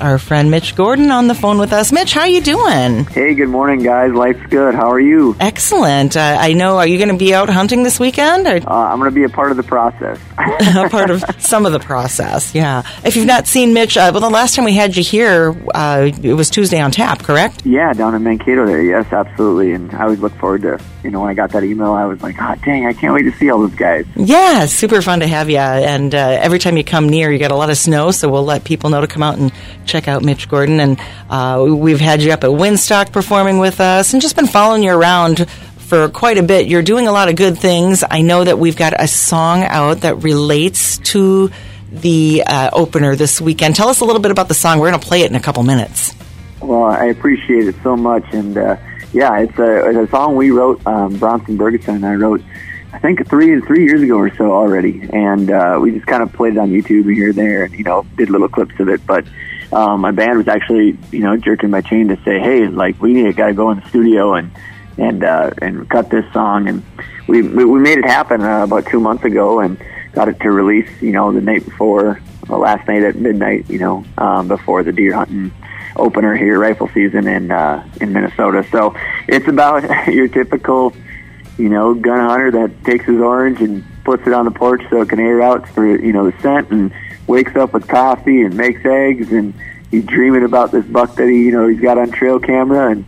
Our friend Mitch Gordon on the phone with us. Mitch, how you doing? Hey, good morning, guys. Life's good. How are you? Excellent. Uh, I know. Are you going to be out hunting this weekend? Or? Uh, I'm going to be a part of the process. a part of some of the process, yeah. If you've not seen Mitch, uh, well, the last time we had you here, uh, it was Tuesday on Tap, correct? Yeah, down in Mankato there. Yes, absolutely. And I always look forward to, you know, when I got that email, I was like, oh, dang, I can't wait to see all those guys. Yeah, super fun to have you. And uh, every time you come near, you get a lot of snow, so we'll let people know to come out and check out Mitch Gordon. And uh, we've had you up at Winstock performing with us and just been following you around for quite a bit. You're doing a lot of good things. I know that we've got a song out that relates to the uh, opener this weekend. Tell us a little bit about the song. We're going to play it in a couple minutes. Well, I appreciate it so much. And uh, yeah, it's a, it's a song we wrote, um, Bronson Bergeson and I wrote. I think three three years ago or so already, and uh, we just kind of played it on YouTube here and there, and you know did little clips of it. But um, my band was actually, you know, jerking my chain to say, hey, like we need to gotta go in the studio and and uh, and cut this song, and we we made it happen uh, about two months ago and got it to release, you know, the night before, the last night at midnight, you know, um, before the deer hunting opener here, rifle season in uh, in Minnesota. So it's about your typical, you know, gun hunter that takes his orange and puts it on the porch so it can air out for you know the scent and wakes up with coffee and makes eggs and he's dreaming about this buck that he you know he's got on trail camera and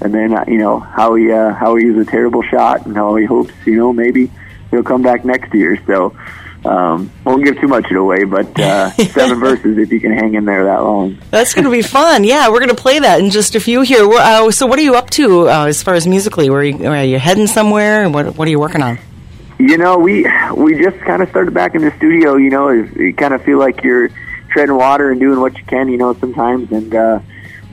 and then uh, you know how he uh, how he's a terrible shot and how he hopes you know maybe he'll come back next year so um, won't give too much away, but uh, seven verses if you can hang in there that long. That's going to be fun. Yeah, we're going to play that in just a few here. Uh, so, what are you up to uh, as far as musically? Where are you, are you heading somewhere? What What are you working on? You know, we we just kind of started back in the studio. You know, you kind of feel like you're treading water and doing what you can. You know, sometimes, and uh,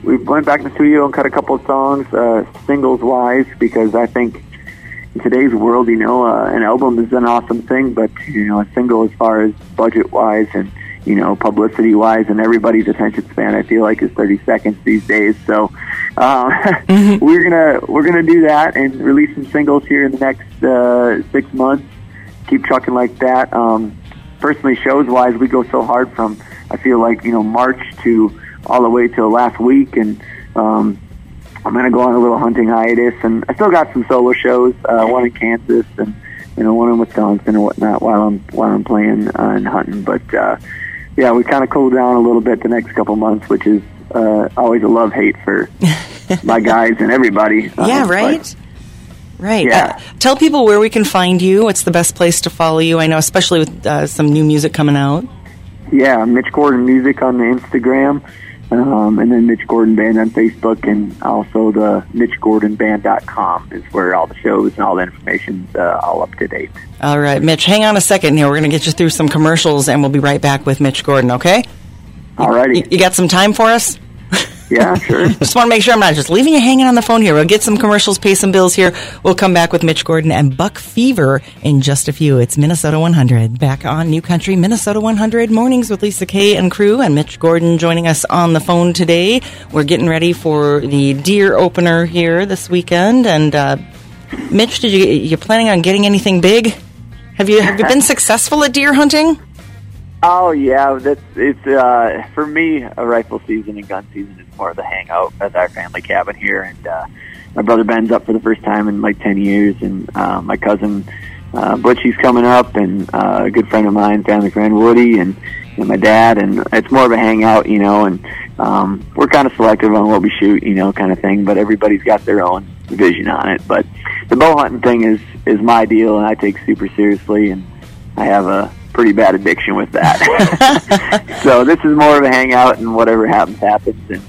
we went back in the studio and cut a couple of songs, uh, singles wise, because I think in today's world, you know, uh, an album is an awesome thing, but you know, a single as far as budget wise and you know, publicity wise, and everybody's attention span, I feel like, is 30 seconds these days. So uh, mm-hmm. we're gonna we're gonna do that and release some singles here in the next uh, six months. Keep trucking like that. Um, personally, shows wise, we go so hard from I feel like you know March to all the way till last week, and um, I'm gonna go on a little hunting hiatus, and I still got some solo shows. Uh, one in Kansas and you know one in Wisconsin and whatnot while I'm while I'm playing uh, and hunting, but. Uh, yeah, we kind of cooled down a little bit the next couple months, which is uh, always a love hate for my guys and everybody. Yeah, um, right. But, right. Yeah. Uh, tell people where we can find you. What's the best place to follow you? I know, especially with uh, some new music coming out. Yeah, Mitch Gordon Music on the Instagram. Um, and then Mitch Gordon Band on Facebook, and also the MitchGordonBand.com is where all the shows and all the information is uh, all up to date. All right, Mitch, hang on a second here. We're going to get you through some commercials, and we'll be right back with Mitch Gordon, okay? All righty. You, you got some time for us? Yeah, sure. just want to make sure I'm not just leaving you hanging on the phone here. We'll get some commercials, pay some bills here. We'll come back with Mitch Gordon and Buck Fever in just a few. It's Minnesota 100 back on New Country Minnesota 100 mornings with Lisa Kay and crew and Mitch Gordon joining us on the phone today. We're getting ready for the deer opener here this weekend. And uh, Mitch, did you you planning on getting anything big? Have you have you been successful at deer hunting? Oh yeah, that's it's uh, for me a rifle season and gun season is more of the hangout at our family cabin here, and uh, my brother Ben's up for the first time in like ten years, and uh, my cousin uh, Butchie's coming up, and uh, a good friend of mine, family friend Woody, and, and my dad, and it's more of a hangout, you know, and um, we're kind of selective on what we shoot, you know, kind of thing, but everybody's got their own vision on it. But the bow hunting thing is is my deal, and I take super seriously, and I have a pretty bad addiction with that. so this is more of a hangout, and whatever happens, happens. And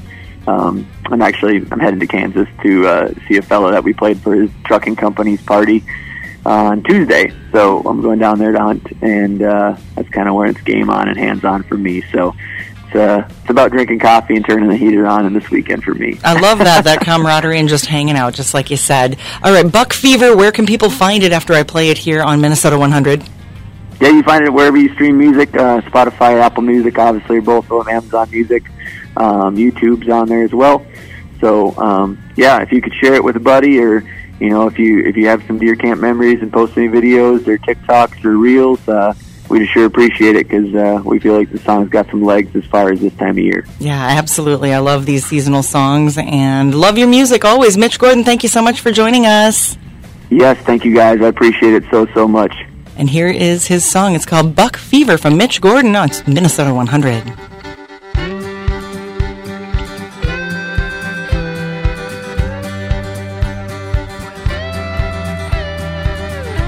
um, I'm actually I'm heading to Kansas to uh, see a fellow that we played for his trucking company's party on Tuesday. So I'm going down there to hunt, and uh, that's kind of where it's game on and hands on for me. So. It's, uh, it's about drinking coffee and turning the heater on and this weekend for me. I love that, that camaraderie and just hanging out, just like you said. All right, Buck Fever, where can people find it after I play it here on Minnesota 100? Yeah, you find it wherever you stream music, uh, Spotify, Apple Music, obviously both of them, Amazon Music, um, YouTube's on there as well. So um, yeah, if you could share it with a buddy, or you know, if you if you have some deer camp memories and post any videos or TikToks or reels, uh, we sure appreciate it because uh, we feel like the song's got some legs as far as this time of year. Yeah, absolutely. I love these seasonal songs and love your music always. Mitch Gordon, thank you so much for joining us. Yes, thank you guys. I appreciate it so, so much. And here is his song. It's called Buck Fever from Mitch Gordon. It's Minnesota 100.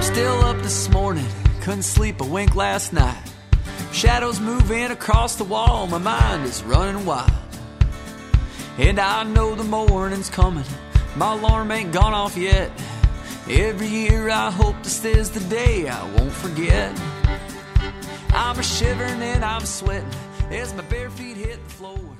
Still up this morning, couldn't sleep a wink last night. Shadows moving across the wall, my mind is running wild. And I know the morning's coming, my alarm ain't gone off yet. Every year I hope this is the day I won't forget. I'm a shivering and I'm sweating as my bare feet hit the floor.